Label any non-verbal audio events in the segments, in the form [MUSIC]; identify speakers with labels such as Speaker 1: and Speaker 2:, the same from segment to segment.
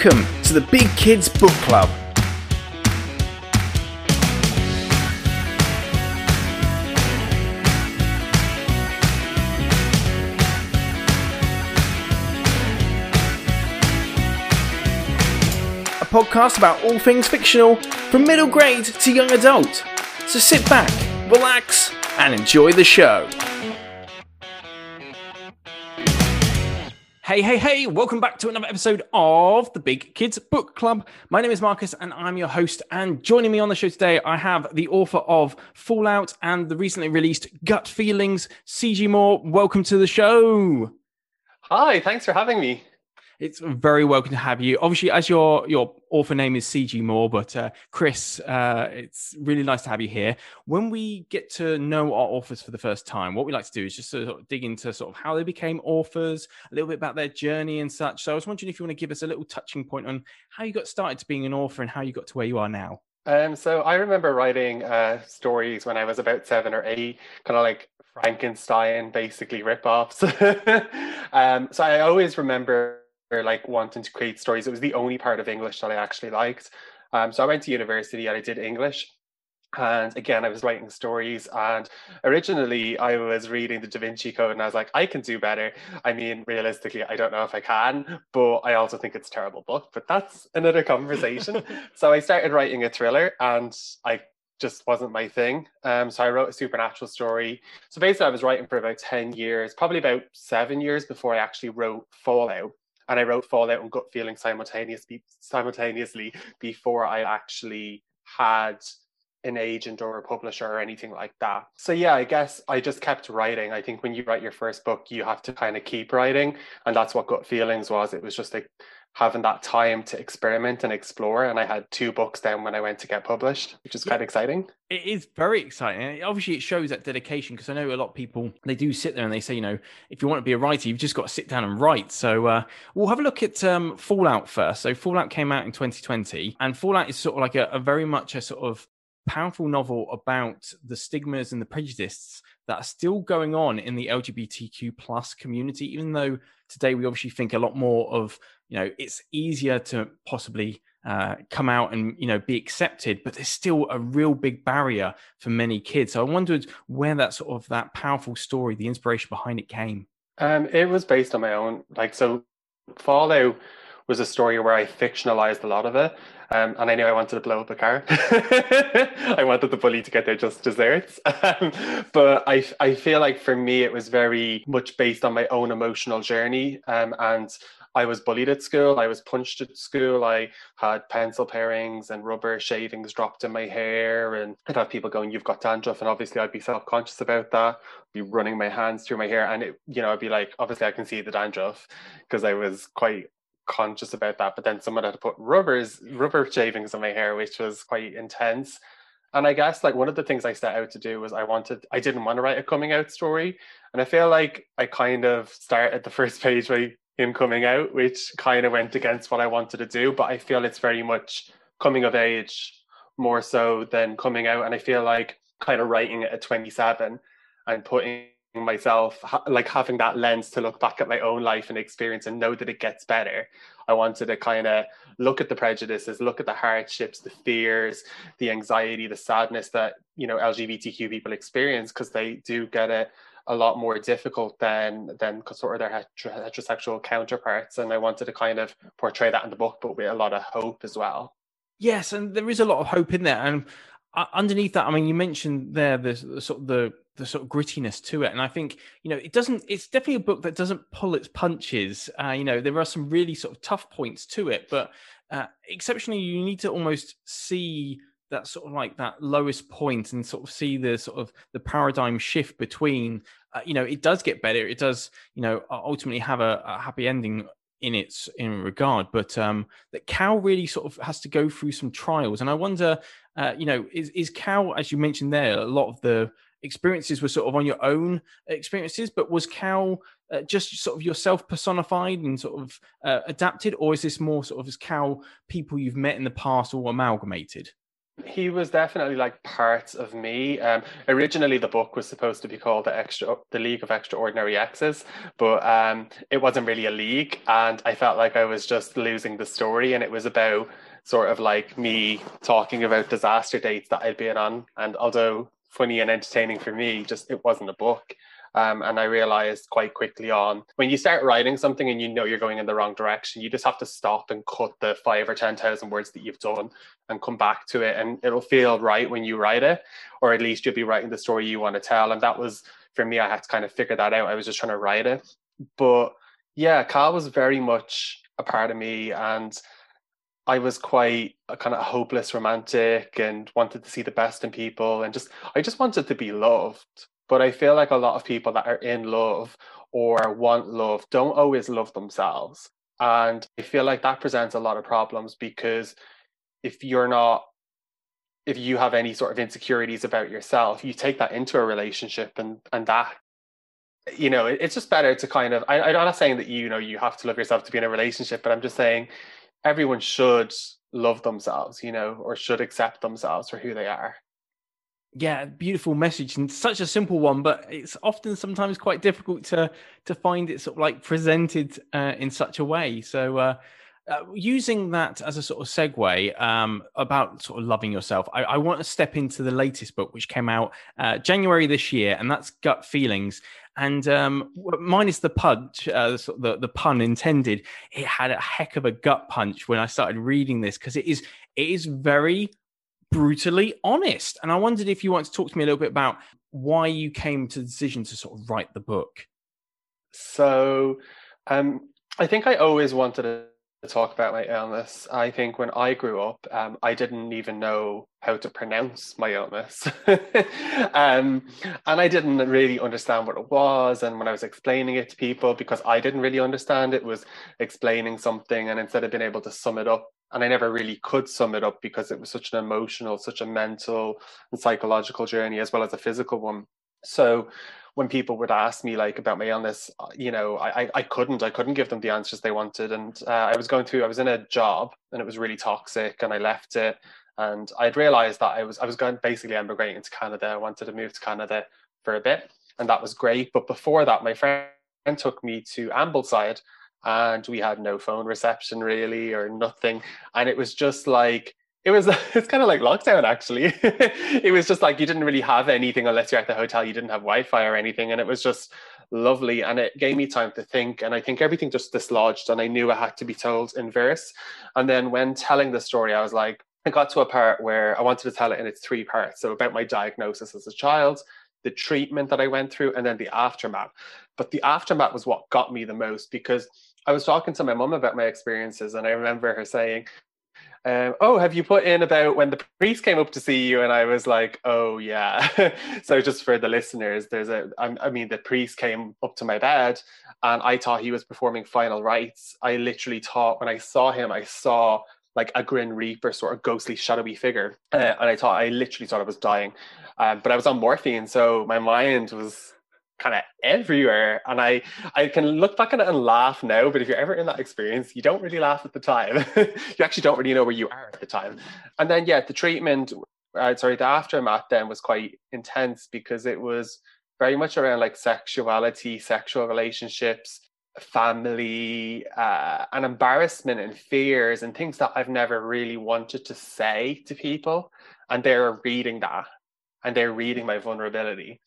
Speaker 1: Welcome to the Big Kids Book Club. A podcast about all things fictional from middle grade to young adult. So sit back, relax, and enjoy the show. Hey, hey, hey, welcome back to another episode of the Big Kids Book Club. My name is Marcus and I'm your host. And joining me on the show today, I have the author of Fallout and the recently released Gut Feelings, CG Moore. Welcome to the show.
Speaker 2: Hi, thanks for having me.
Speaker 1: It's very welcome to have you. Obviously, as your your author name is CG Moore, but uh, Chris, uh, it's really nice to have you here. When we get to know our authors for the first time, what we like to do is just sort of dig into sort of how they became authors, a little bit about their journey and such. So I was wondering if you want to give us a little touching point on how you got started to being an author and how you got to where you are now.
Speaker 2: Um, so I remember writing uh, stories when I was about seven or eight, kind of like Frankenstein, basically rip-offs. [LAUGHS] um, so I always remember like wanting to create stories. It was the only part of English that I actually liked. Um, so I went to university and I did English. And again, I was writing stories. And originally, I was reading the Da Vinci Code, and I was like, I can do better. I mean, realistically, I don't know if I can, but I also think it's a terrible book. But that's another conversation. [LAUGHS] so I started writing a thriller, and I just wasn't my thing. Um, so I wrote a supernatural story. So basically, I was writing for about 10 years, probably about seven years before I actually wrote Fallout and I wrote Fallout and Gut Feeling simultaneously simultaneously before I actually had an agent or a publisher or anything like that. So yeah, I guess I just kept writing. I think when you write your first book, you have to kind of keep writing, and that's what Gut Feelings was. It was just like having that time to experiment and explore. And I had two books then when I went to get published, which is yeah, of exciting.
Speaker 1: It is very exciting. Obviously, it shows that dedication because I know a lot of people they do sit there and they say, you know, if you want to be a writer, you've just got to sit down and write. So uh, we'll have a look at um, Fallout first. So Fallout came out in 2020, and Fallout is sort of like a, a very much a sort of powerful novel about the stigmas and the prejudices that are still going on in the LGBTQ plus community, even though today we obviously think a lot more of you know it's easier to possibly uh, come out and you know be accepted but there's still a real big barrier for many kids so i wondered where that sort of that powerful story the inspiration behind it came
Speaker 2: um it was based on my own like so fallout was a story where i fictionalized a lot of it um, and I knew I wanted to blow up a car. [LAUGHS] I wanted the bully to get their just desserts. [LAUGHS] Um, but I, I feel like for me, it was very much based on my own emotional journey. Um, and I was bullied at school. I was punched at school. I had pencil parings and rubber shavings dropped in my hair. And I'd have people going, You've got dandruff. And obviously, I'd be self conscious about that, be running my hands through my hair. And, it, you know, I'd be like, Obviously, I can see the dandruff because I was quite conscious about that. But then someone had to put rubbers, rubber shavings in my hair, which was quite intense. And I guess like one of the things I set out to do was I wanted, I didn't want to write a coming out story. And I feel like I kind of started the [LAUGHS] first page by him coming out, which kind of went against what I wanted to do. But I feel it's very much coming of age more so than coming out. And I feel like kind of writing it at 27 and putting myself like having that lens to look back at my own life and experience and know that it gets better i wanted to kind of look at the prejudices look at the hardships the fears the anxiety the sadness that you know lgbtq people experience because they do get it a lot more difficult than than sort of their heterosexual counterparts and i wanted to kind of portray that in the book but with a lot of hope as well.
Speaker 1: Yes and there is a lot of hope in there and uh, underneath that i mean you mentioned there the, the sort of the the sort of grittiness to it and i think you know it doesn't it's definitely a book that doesn't pull its punches uh, you know there are some really sort of tough points to it but uh, exceptionally you need to almost see that sort of like that lowest point and sort of see the sort of the paradigm shift between uh, you know it does get better. It does you know ultimately have a, a happy ending in its in regard. But um that Cal really sort of has to go through some trials. And i wonder uh, you know is, is cal as you mentioned there a lot of the experiences were sort of on your own experiences but was Cal uh, just sort of yourself personified and sort of uh, adapted? Or is this more sort of as Cal people you've met in the past all amalgamated
Speaker 2: he was definitely like parts of me. Um, originally, the book was supposed to be called the extra, the League of Extraordinary Exes, but um, it wasn't really a league, and I felt like I was just losing the story, and it was about sort of like me talking about disaster dates that I'd been on, and although funny and entertaining for me, just it wasn't a book. Um, and I realized quite quickly on when you start writing something and you know you're going in the wrong direction, you just have to stop and cut the five or 10,000 words that you've done and come back to it. And it'll feel right when you write it, or at least you'll be writing the story you want to tell. And that was for me, I had to kind of figure that out. I was just trying to write it. But yeah, Cal was very much a part of me. And I was quite a kind of hopeless romantic and wanted to see the best in people and just I just wanted to be loved. But I feel like a lot of people that are in love or want love don't always love themselves. And I feel like that presents a lot of problems because if you're not, if you have any sort of insecurities about yourself, you take that into a relationship and, and that, you know, it's just better to kind of, I, I'm not saying that, you know, you have to love yourself to be in a relationship, but I'm just saying everyone should love themselves, you know, or should accept themselves for who they are
Speaker 1: yeah beautiful message and such a simple one but it's often sometimes quite difficult to to find it sort of like presented uh, in such a way so uh, uh, using that as a sort of segue um, about sort of loving yourself, I, I, want to step into the latest book, which came out uh, January this year, and that's Gut Feelings. And um, minus the punch, uh, the, the, the pun intended, it had a heck of a gut punch when I started reading this because it is it is very brutally honest. And I wondered if you want to talk to me a little bit about why you came to the decision to sort of write the book.
Speaker 2: So, um, I think I always wanted to talk about my illness. I think when I grew up, um, I didn't even know how to pronounce my illness. [LAUGHS] um, and I didn't really understand what it was. And when I was explaining it to people, because I didn't really understand it, was explaining something. And instead of being able to sum it up, and I never really could sum it up because it was such an emotional, such a mental and psychological journey as well as a physical one. So when people would ask me like about my illness, uh, you know, I I couldn't I couldn't give them the answers they wanted, and uh, I was going through I was in a job and it was really toxic, and I left it, and I'd realized that I was I was going basically emigrating to Canada. I wanted to move to Canada for a bit, and that was great. But before that, my friend took me to Ambleside and we had no phone reception really or nothing and it was just like it was [LAUGHS] it's kind of like lockdown actually. [LAUGHS] It was just like you didn't really have anything unless you're at the hotel you didn't have wi-fi or anything and it was just lovely and it gave me time to think and i think everything just dislodged and i knew it had to be told in verse. And then when telling the story i was like i got to a part where i wanted to tell it in its three parts so about my diagnosis as a child the treatment that i went through and then the aftermath. But the aftermath was what got me the most because I was talking to my mum about my experiences, and I remember her saying, um, "Oh, have you put in about when the priest came up to see you?" And I was like, "Oh, yeah." [LAUGHS] so just for the listeners, there's a, I mean, the priest came up to my bed, and I thought he was performing final rites. I literally thought when I saw him, I saw like a grim reaper sort of ghostly shadowy figure uh, and i thought i literally thought i was dying um, but i was on morphine so my mind was kind of everywhere and i i can look back at it and laugh now but if you're ever in that experience you don't really laugh at the time. [LAUGHS] You actually don't really know where you are at the time. And then yeah the treatment uh, sorry the aftermath then was quite intense because it was very much around like sexuality sexual relationships family uh, and embarrassment and fears and things that i've never really wanted to say to people and they're reading that and they're reading my vulnerability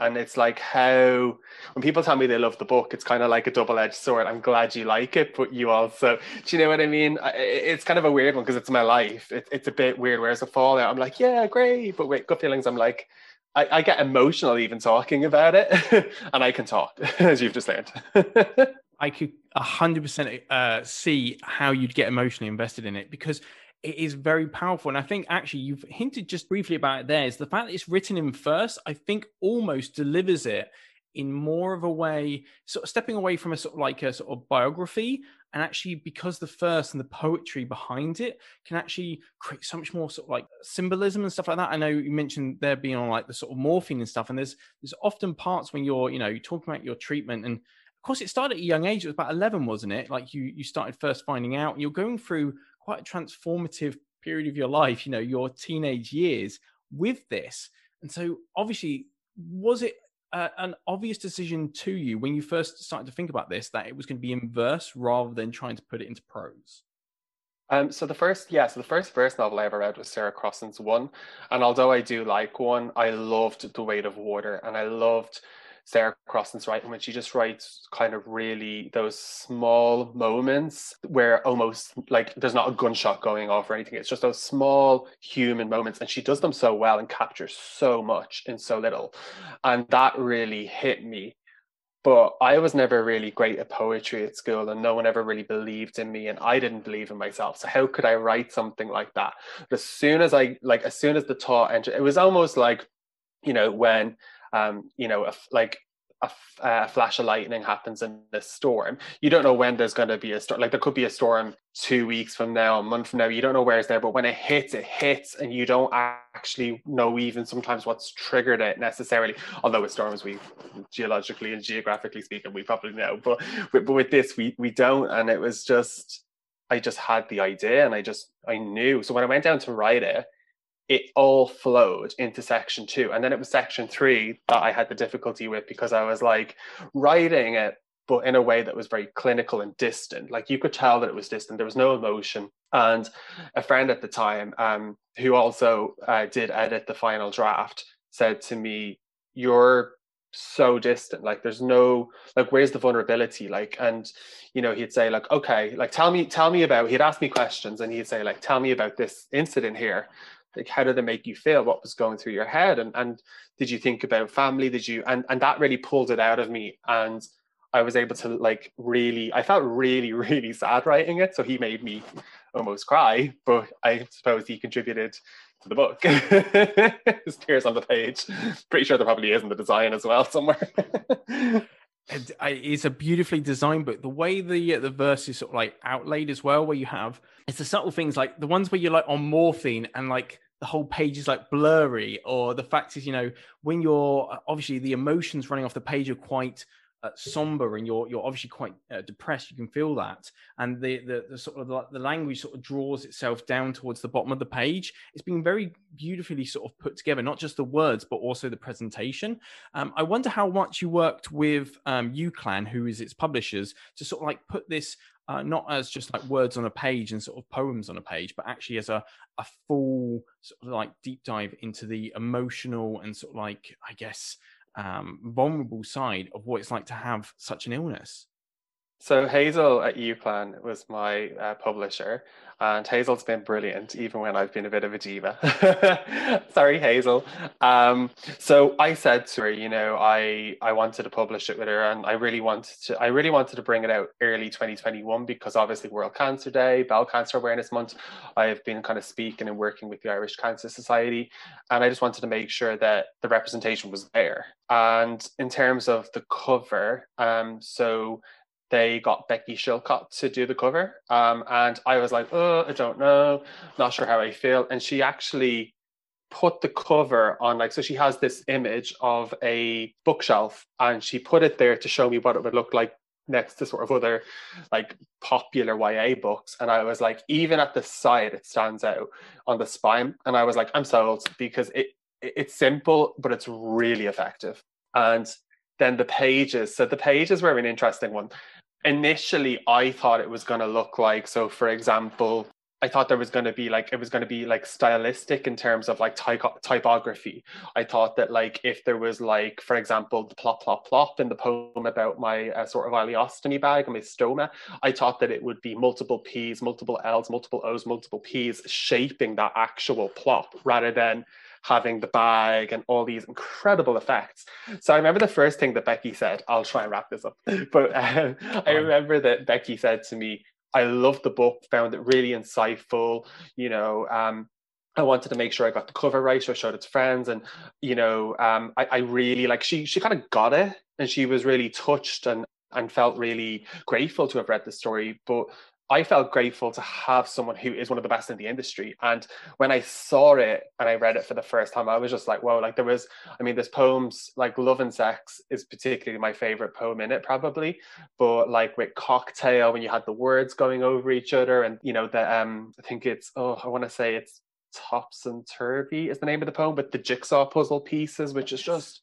Speaker 2: and it's like how when people tell me they love the book it's kind of like a double-edged sword. I'm glad you like it but you also do you know what i mean? It's kind of a weird one because it's my life. It, it's a bit weird. Whereas a fallout i'm like yeah great but wait gut feelings. I'm like I, I get emotional even talking about it [LAUGHS] and i can talk [LAUGHS] as you've just learned. [LAUGHS]
Speaker 1: I could 100% uh, see how you'd get emotionally invested in it because it is very powerful. And I think actually you've hinted just briefly about it there is the fact that it's written in verse, I think almost delivers it in more of a way, sort of stepping away from a sort of like a sort of biography. And actually, because the verse and the poetry behind it can actually create so much more sort of like symbolism and stuff like that. I know you mentioned there being on like the sort of morphine and stuff. And there's there's often parts when you're, you know, you're talking about your treatment and of course it started at a young age it was about 11 wasn't it like you you started first finding out you're going through quite a transformative period of your life, you know, your teenage years with this. And so, obviously, was it an obvious decision to you when you first started to think about this that it was going to be in verse rather than trying to put it into prose?
Speaker 2: Um, so the first, yeah, so the first verse novel I ever read was Sarah Crossan's One, and although I do like one, I loved The Weight of Water, and I loved Sarah Crossan's writing when she just writes kind of really those small moments where almost like there's not a gunshot going off or anything. It's just those small human moments. And she does them so well and captures so much in so little. And that really hit me. But I was never really great at poetry at school, and no one ever really believed in me, and I didn't believe in myself. So how could I write something like that? But as soon as I like, as soon as the thought entered, it was almost like, you know, when um, you know, a, like a, a, flash of lightning happens in this storm, you don't know when there's going to be a storm. Like there could be a storm two weeks from now, a month from now. You don't know where it's there, but when it hits, it hits, and you don't actually know even sometimes what's triggered it necessarily. Although with storms, we geologically and geographically speaking, we probably know, but but with this, we we don't. And it was just, I just had the idea, and I just I knew. So when I went down to write it it all flowed into section two. And then it was section three that I had the difficulty with because I was like writing it, but in a way that was very clinical and distant. Like you could tell that it was distant. There was no emotion. And a friend at the time, um, who also uh, did edit the final draft, said to me, You're so distant like there's no like where's the vulnerability like and you know he'd say like okay like tell me tell me about he'd ask me questions and he'd say like tell me about this incident here like how did it make you feel? What was going through your head? And and did you think about family? Did you and and that really pulled it out of me. And i was able to like really i felt really [LAUGHS] really sad writing it. So he made me almost cry but i suppose he contributed to the book. [LAUGHS] There's tears on the page. Pretty sure there probably is in the design as well somewhere. [LAUGHS]
Speaker 1: It's a beautifully designed book. The way the uh, the verse is sort of like outlaid as well, where you have it's the subtle things like the ones where you're like on morphine and like the whole page is like blurry or the fact is you know when you're obviously the emotions running off the page are quite uh, somber and you're you're obviously quite uh, depressed you can feel that. And the, the the, sort of the, the, language sort of draws itself down towards the bottom of the page. It's been very beautifully sort of put together not just the words but also the presentation. Um, i wonder how much you worked with um, UCLan who is its publishers to sort of like put this uh, not as just like words on a page and sort of poems on a page, but actually as a, a full sort of like deep dive into the emotional and sort of like, I guess, um, vulnerable side of what it's like to have such an illness.
Speaker 2: So Hazel at UCLan was my uh, publisher, and Hazel's been brilliant, even when I've been a bit of a diva. [LAUGHS] Sorry, Hazel. Um, so I said to her, you know, I I wanted to publish it with her, and I really wanted to. I really wanted to bring it out early 2021 because obviously World Cancer Day, Bowel Cancer Awareness Month. I've been kind of speaking and working with the Irish Cancer Society, and I just wanted to make sure that the representation was there. And in terms of the cover, um, so they got Becky Chilcott to do the cover. Um, and I was like, oh, I don't know, not sure how I feel. And she actually put the cover on, like, so she has this image of a bookshelf and she put it there to show me what it would look like next to sort of other like popular YA books. And I was like, even at the side, it stands out on the spine. And I was like, I'm sold because it it's simple, but it's really effective. And then the pages. So the pages were an interesting one initially I thought it was going to look like so for example I thought there was going to be like it was going to be like stylistic in terms of like ty- typography. I thought that like if there was like for example the plop plop plop in the poem about my uh, sort of ileostomy bag and my stoma, I thought that it would be multiple P's, multiple L's, multiple O's, multiple P's shaping that actual plop rather than having the bag and all these incredible effects. So I remember the first thing that Becky said, I'll try and wrap this up, [LAUGHS] but uh, I remember that Becky said to me, I loved the book, found it really insightful, you know, um, I wanted to make sure I got the cover right, so I showed it to friends, and you know, um, I, I really like she she kind of got it, and she was really touched and and felt really grateful to have read the story. But I felt grateful to have someone who is one of the best in the industry. And when I saw it and I read it for the first time, I was just like, whoa, like there was, I mean, there's poems like Love and Sex is particularly my favorite poem in it, probably. But like with Cocktail, when you had the words going over each other, and you know, the um, I think it's oh, I want to say it's Topsy Turvy is the name of the poem, but the jigsaw puzzle pieces, which is just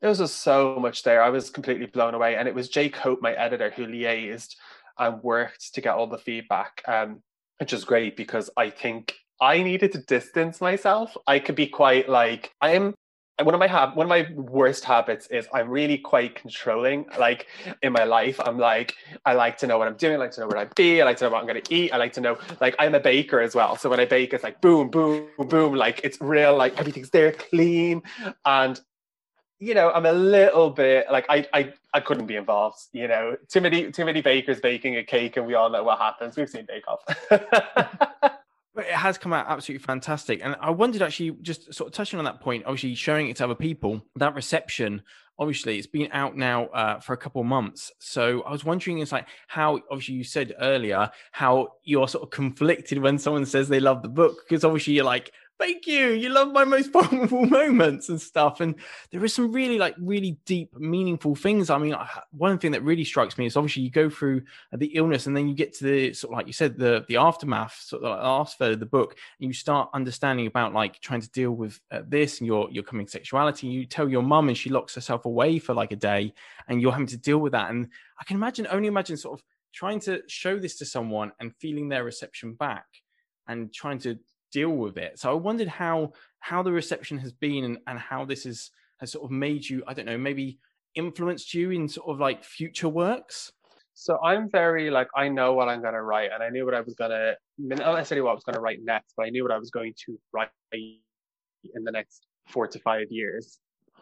Speaker 2: there was just so much there. I was completely blown away. And it was Jake Hope, my editor, who liaised and worked to get all the feedback, um, which is great because I think I needed to distance myself. I could be quite like I'm one of my hab- one of my worst habits is I'm really quite controlling. Like in my life, I'm like I like to know what I'm doing. I like to know where I be. I like to know what I'm going to eat. I like to know like I'm a baker as well. So when I bake, it's like boom, boom, boom. Like it's real. Like everything's there, clean, and you know, I'm a little bit like I, I I couldn't be involved. You know, too many too many bakers baking a cake, and we all know what happens. We've seen Bake Off. [LAUGHS]
Speaker 1: but it has come out absolutely fantastic, and I wondered actually just sort of touching on that point. Obviously, showing it to other people, that reception. Obviously, it's been out now uh, for a couple of months. So I was wondering, it's like how obviously you said earlier how you're sort of conflicted when someone says they love the book because obviously you're like thank you. You love my most [LAUGHS] vulnerable moments and stuff. And there is some really like really deep meaningful things. I mean one thing that really strikes me is obviously you go through the illness and then you get to the sort of like you said the the aftermath sort of like last third of the book and you start understanding about like trying to deal with uh, this and your your coming sexuality. You tell your mum and she locks herself away for like a day and you're having to deal with that. And i can imagine only imagine sort of trying to show this to someone and feeling their reception back and trying to deal with it. So I wondered how how the reception has been and, and how this has has sort of made you, I don't know, maybe influenced you in sort of like future works.
Speaker 2: So I'm very like I know what I'm gonna write and I knew what I was gonna not necessarily what I was gonna write next, but I knew what I was going to write in the next four to five years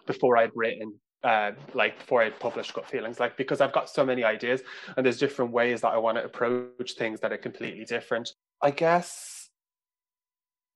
Speaker 2: before I'd written uh, like before I published Gut Feelings, like because I've got so many ideas and there's different ways that I want to approach things that are completely different. I guess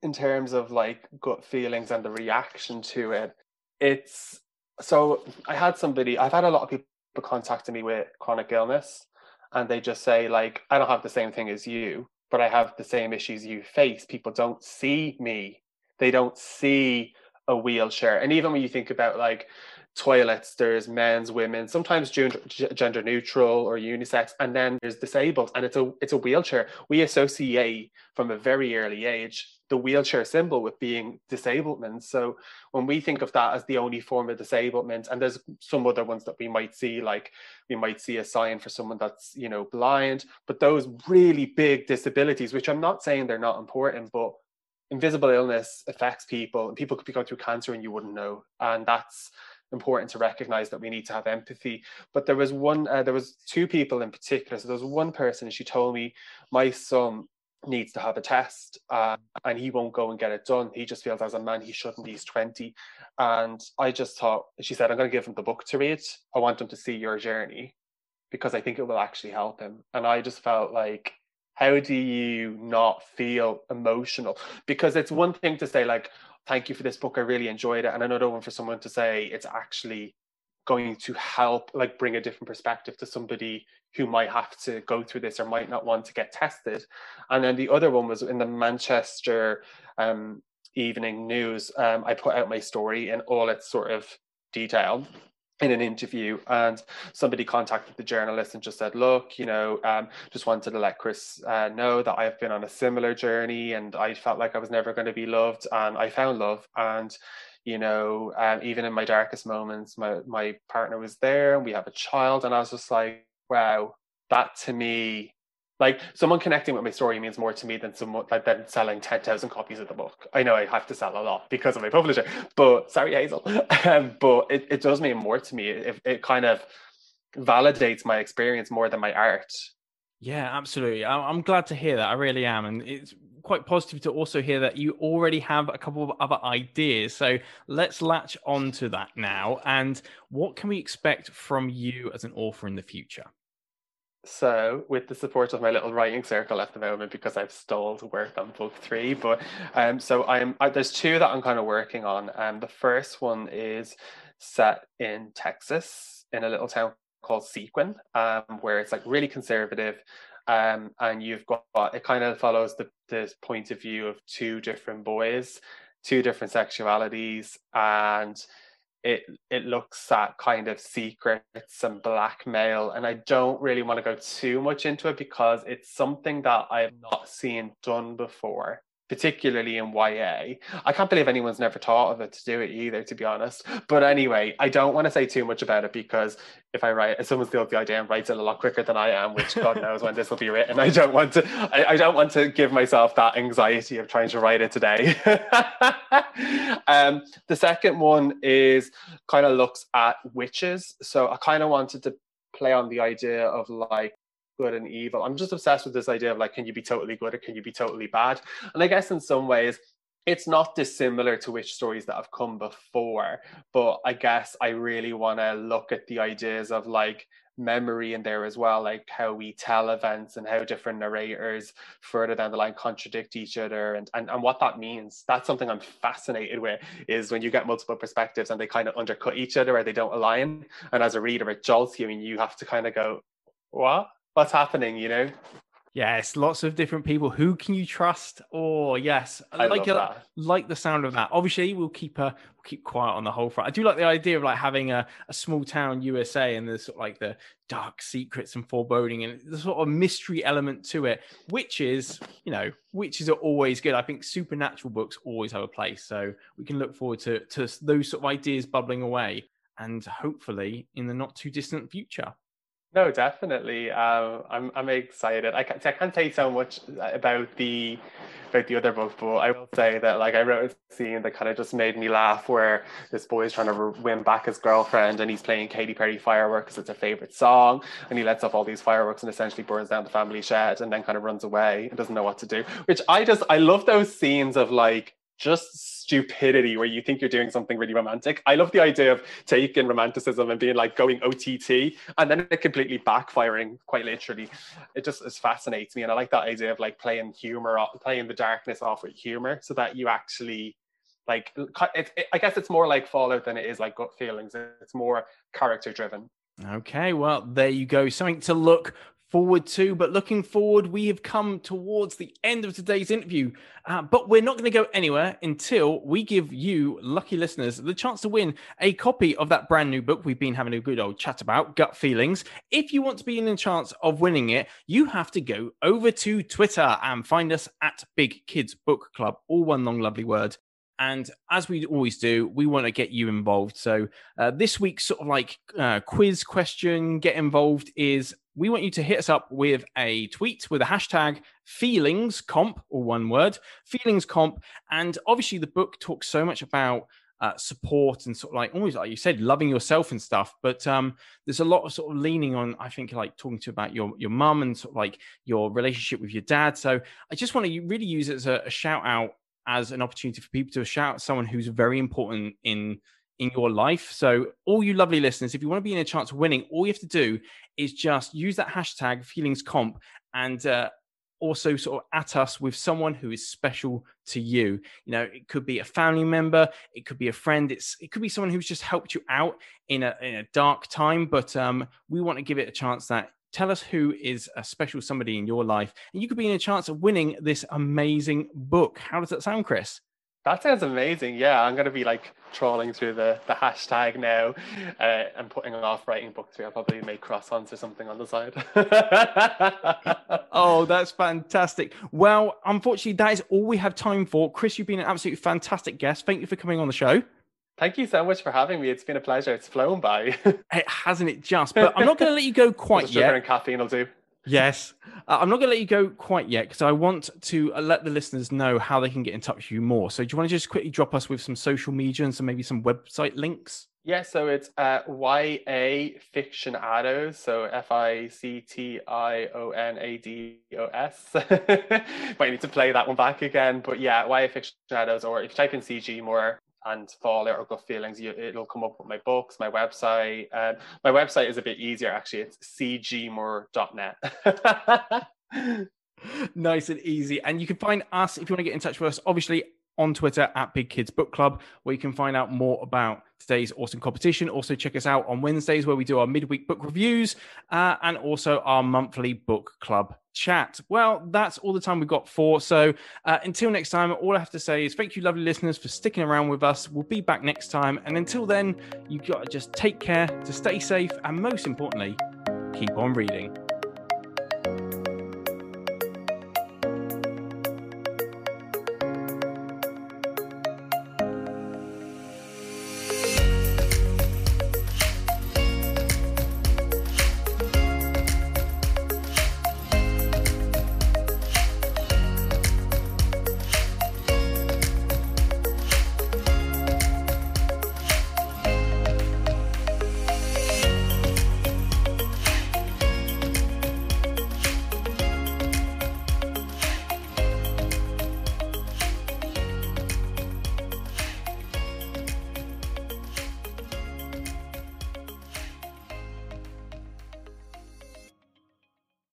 Speaker 2: in terms of like gut feelings and the reaction to it, it's so I had somebody, I've had a lot of people contacting me with chronic illness, and they just say, like, I don't have the same thing as you, but I have the same issues you face. People don't see me, they don't see a wheelchair. And even when you think about like toilets, there's men's, women, sometimes gender, gender neutral or unisex, and then there's disabled, and it's a it's a wheelchair. We associate from a very early age the wheelchair symbol with being disablement. So when we think of that as the only form of disablement, and there's some other ones that we might see, like we might see a sign for someone that's you know blind, but those really big disabilities, which I'm not saying they're not important, but invisible illness affects people, and people could be going through cancer and you wouldn't know, and that's important to recognize that we need to have empathy. But there was one uh, there was two people in particular. So there was one person and she told me my son needs to have a test uh, and he won't go and get it done he just feels as a man he shouldn't he's 20 and i just thought she said i'm going to give him the book to read i want him to see your journey because i think it will actually help him and i just felt like how do you not feel emotional because it's one thing to say like thank you for this book. I really enjoyed it. And another one for someone to say it's actually going to help, like bring a different perspective to somebody who might have to go through this or might not want to get tested. And then the other one was in the Manchester um, Evening News. Um, I put out my story in all its sort of detail in an interview and somebody contacted the journalist and just said look you know um, just wanted to let chris uh, know that i've been on a similar journey and i felt like i was never going to be loved and i found love and you know um, even in my darkest moments my, my partner was there and we have a child and i was just like wow that to me like someone connecting with my story means more to me than someone like than selling 10,000 copies of the book. I know I have to sell a lot because of my publisher, but sorry, Hazel. [LAUGHS] Um, but it, it does mean more to me. It, it kind of validates my experience more than my art.
Speaker 1: Yeah, absolutely. I'm glad to hear that. I really am. And it's quite positive to also hear that you already have a couple of other ideas. So let's latch on to that now. And what can we expect from you as an author in the future?
Speaker 2: So, with the support of my little writing circle at the moment, because I've stalled work on book three, but um, so I'm I, there's two that I'm kind of working on. Um, the first one is set in Texas, in a little town called Seguin, um, where it's like really conservative. Um, and you've got it kind of follows the, the point of view of two different boys, two different sexualities, and it it looks at kind of secrets and blackmail. And i don't really want to go too much into it because it's something that i've not seen done before particularly in YA. I can't believe anyone's never thought of it to do it either, to be honest. But anyway, I don't want to say too much about it because if I write, if someone steals the idea and writes it a lot quicker than I am, which God [LAUGHS] knows when this will be written, I don't want to. I, I don't want to give myself that anxiety of trying to write it today. [LAUGHS] um, the second one is kind of looks at witches. So I kind of wanted to play on the idea of like good and evil. I'm just obsessed with this idea of like, can you be totally good or can you be totally bad? And I guess in some ways, it's not dissimilar to witch stories that have come before, but I guess I really want to look at the ideas of like memory in there as well, like how we tell events and how different narrators further down the line contradict each other and, and, and what that means. That's something I'm fascinated with is when you get multiple perspectives and they kind of undercut each other or they don't align. And as a reader, it jolts you and you have to kind of go, what? What's happening, you know?
Speaker 1: Yes, lots of different people. Who can you trust? Oh, yes,
Speaker 2: I
Speaker 1: like
Speaker 2: love
Speaker 1: a,
Speaker 2: that.
Speaker 1: like the sound of that. Obviously, we'll keep a we'll keep quiet on the whole front. I do like the idea of like having a, a small town USA and there's sort of like the dark secrets and foreboding and the sort of mystery element to it, which is you know which is always good. I think supernatural books always have a place, so we can look forward to to those sort of ideas bubbling away and hopefully in the not too distant future.
Speaker 2: No, definitely. Um, I'm I'm excited. I can't I can't you so much about the about the other book, but I will say that like I wrote a scene that kind of just made me laugh, where this boy is trying to win back his girlfriend, and he's playing Katy Perry "Fireworks" it's a favorite song, and he lets off all these fireworks and essentially burns down the family shed, and then kind of runs away and doesn't know what to do. Which I just I love those scenes of like just stupidity where you think you're doing something really romantic. I love the idea of taking romanticism and being like going OTT and then it completely backfiring quite literally. It just it fascinates me. And I like that idea of like playing humor, playing the darkness off with humor so that you actually like, it, it, I guess it's more like Fallout than it is like gut feelings. It's more character driven.
Speaker 1: Okay, well, there you go. Something to look forward to. But looking forward, we have come towards the end of today's interview. Uh, but we're not going to go anywhere until we give you, lucky listeners, the chance to win a copy of that brand new book we've been having a good old chat about, Gut Feelings. If you want to be in a chance of winning it, you have to go over to Twitter and find us at Big Kids Book Club, all one long lovely word. And as we always do, we want to get you involved. So uh, this week's sort of like uh, quiz question, get involved is we want you to hit us up with a tweet with a hashtag feelings comp or one word feelings comp. And obviously, the book talks so much about uh, support and sort of like always like you said loving yourself and stuff but um there's a lot of sort of leaning on i think like talking to about your your mum and sort of like your relationship with your dad so i just want to really use it as a, a shout out as an opportunity for people to shout someone who's very important in in your life. So, all you lovely listeners, if you want to be in a chance of winning, all you have to do is just use that hashtag feelings comp and uh, also sort of at us with someone who is special to you. You know, it could be a family member, it could be a friend, it's it could be someone who's just helped you out in a in a dark time. But um, we want to give it a chance that tell us who is a special somebody in your life and you could be in a chance of winning this amazing book how does that sound chris
Speaker 2: that sounds amazing yeah i'm going to be like trawling through the, the hashtag now uh, and putting off writing books i'll probably make croissants or something on the side [LAUGHS]
Speaker 1: oh that's fantastic well unfortunately that is all we have time for chris you've been an absolutely fantastic guest thank you for coming on the show
Speaker 2: Thank you so much for having me. It's been a pleasure. It's flown by. [LAUGHS]
Speaker 1: it hasn't it just? But I'm not going to let you go quite yet.
Speaker 2: Sugar and caffeine will do.
Speaker 1: Yes. Uh, I'm not going to let you go quite yet because I want to uh, let the listeners know how they can get in touch with you more. So, do you want to just quickly drop us with some social media and some maybe some website links?
Speaker 2: Yeah, so it's uh, YA Fictionados, so F I C T I O N A D O S. [LAUGHS] Might need to play that one back again, but yeah, YA Fictionados, or if you type in CG Moore, and Fallout or Gut Feelings, you, it'll come up with my books, my website. Um, my website is a bit easier actually. It's cgmore.net. [LAUGHS]
Speaker 1: nice and easy. And you can find us if you want to get in touch with us, obviously on Twitter at Big Kids Book Club, where you can find out more about today's awesome competition. Also, check us out on Wednesdays where we do our midweek book reviews uh, and also our monthly book club chat. Well, that's all the time we've got for. So uh, until next time, all I have to say is thank you, lovely listeners, for sticking around with us. We'll be back next time. And until then, you got to just take care to stay safe and most importantly, keep on reading.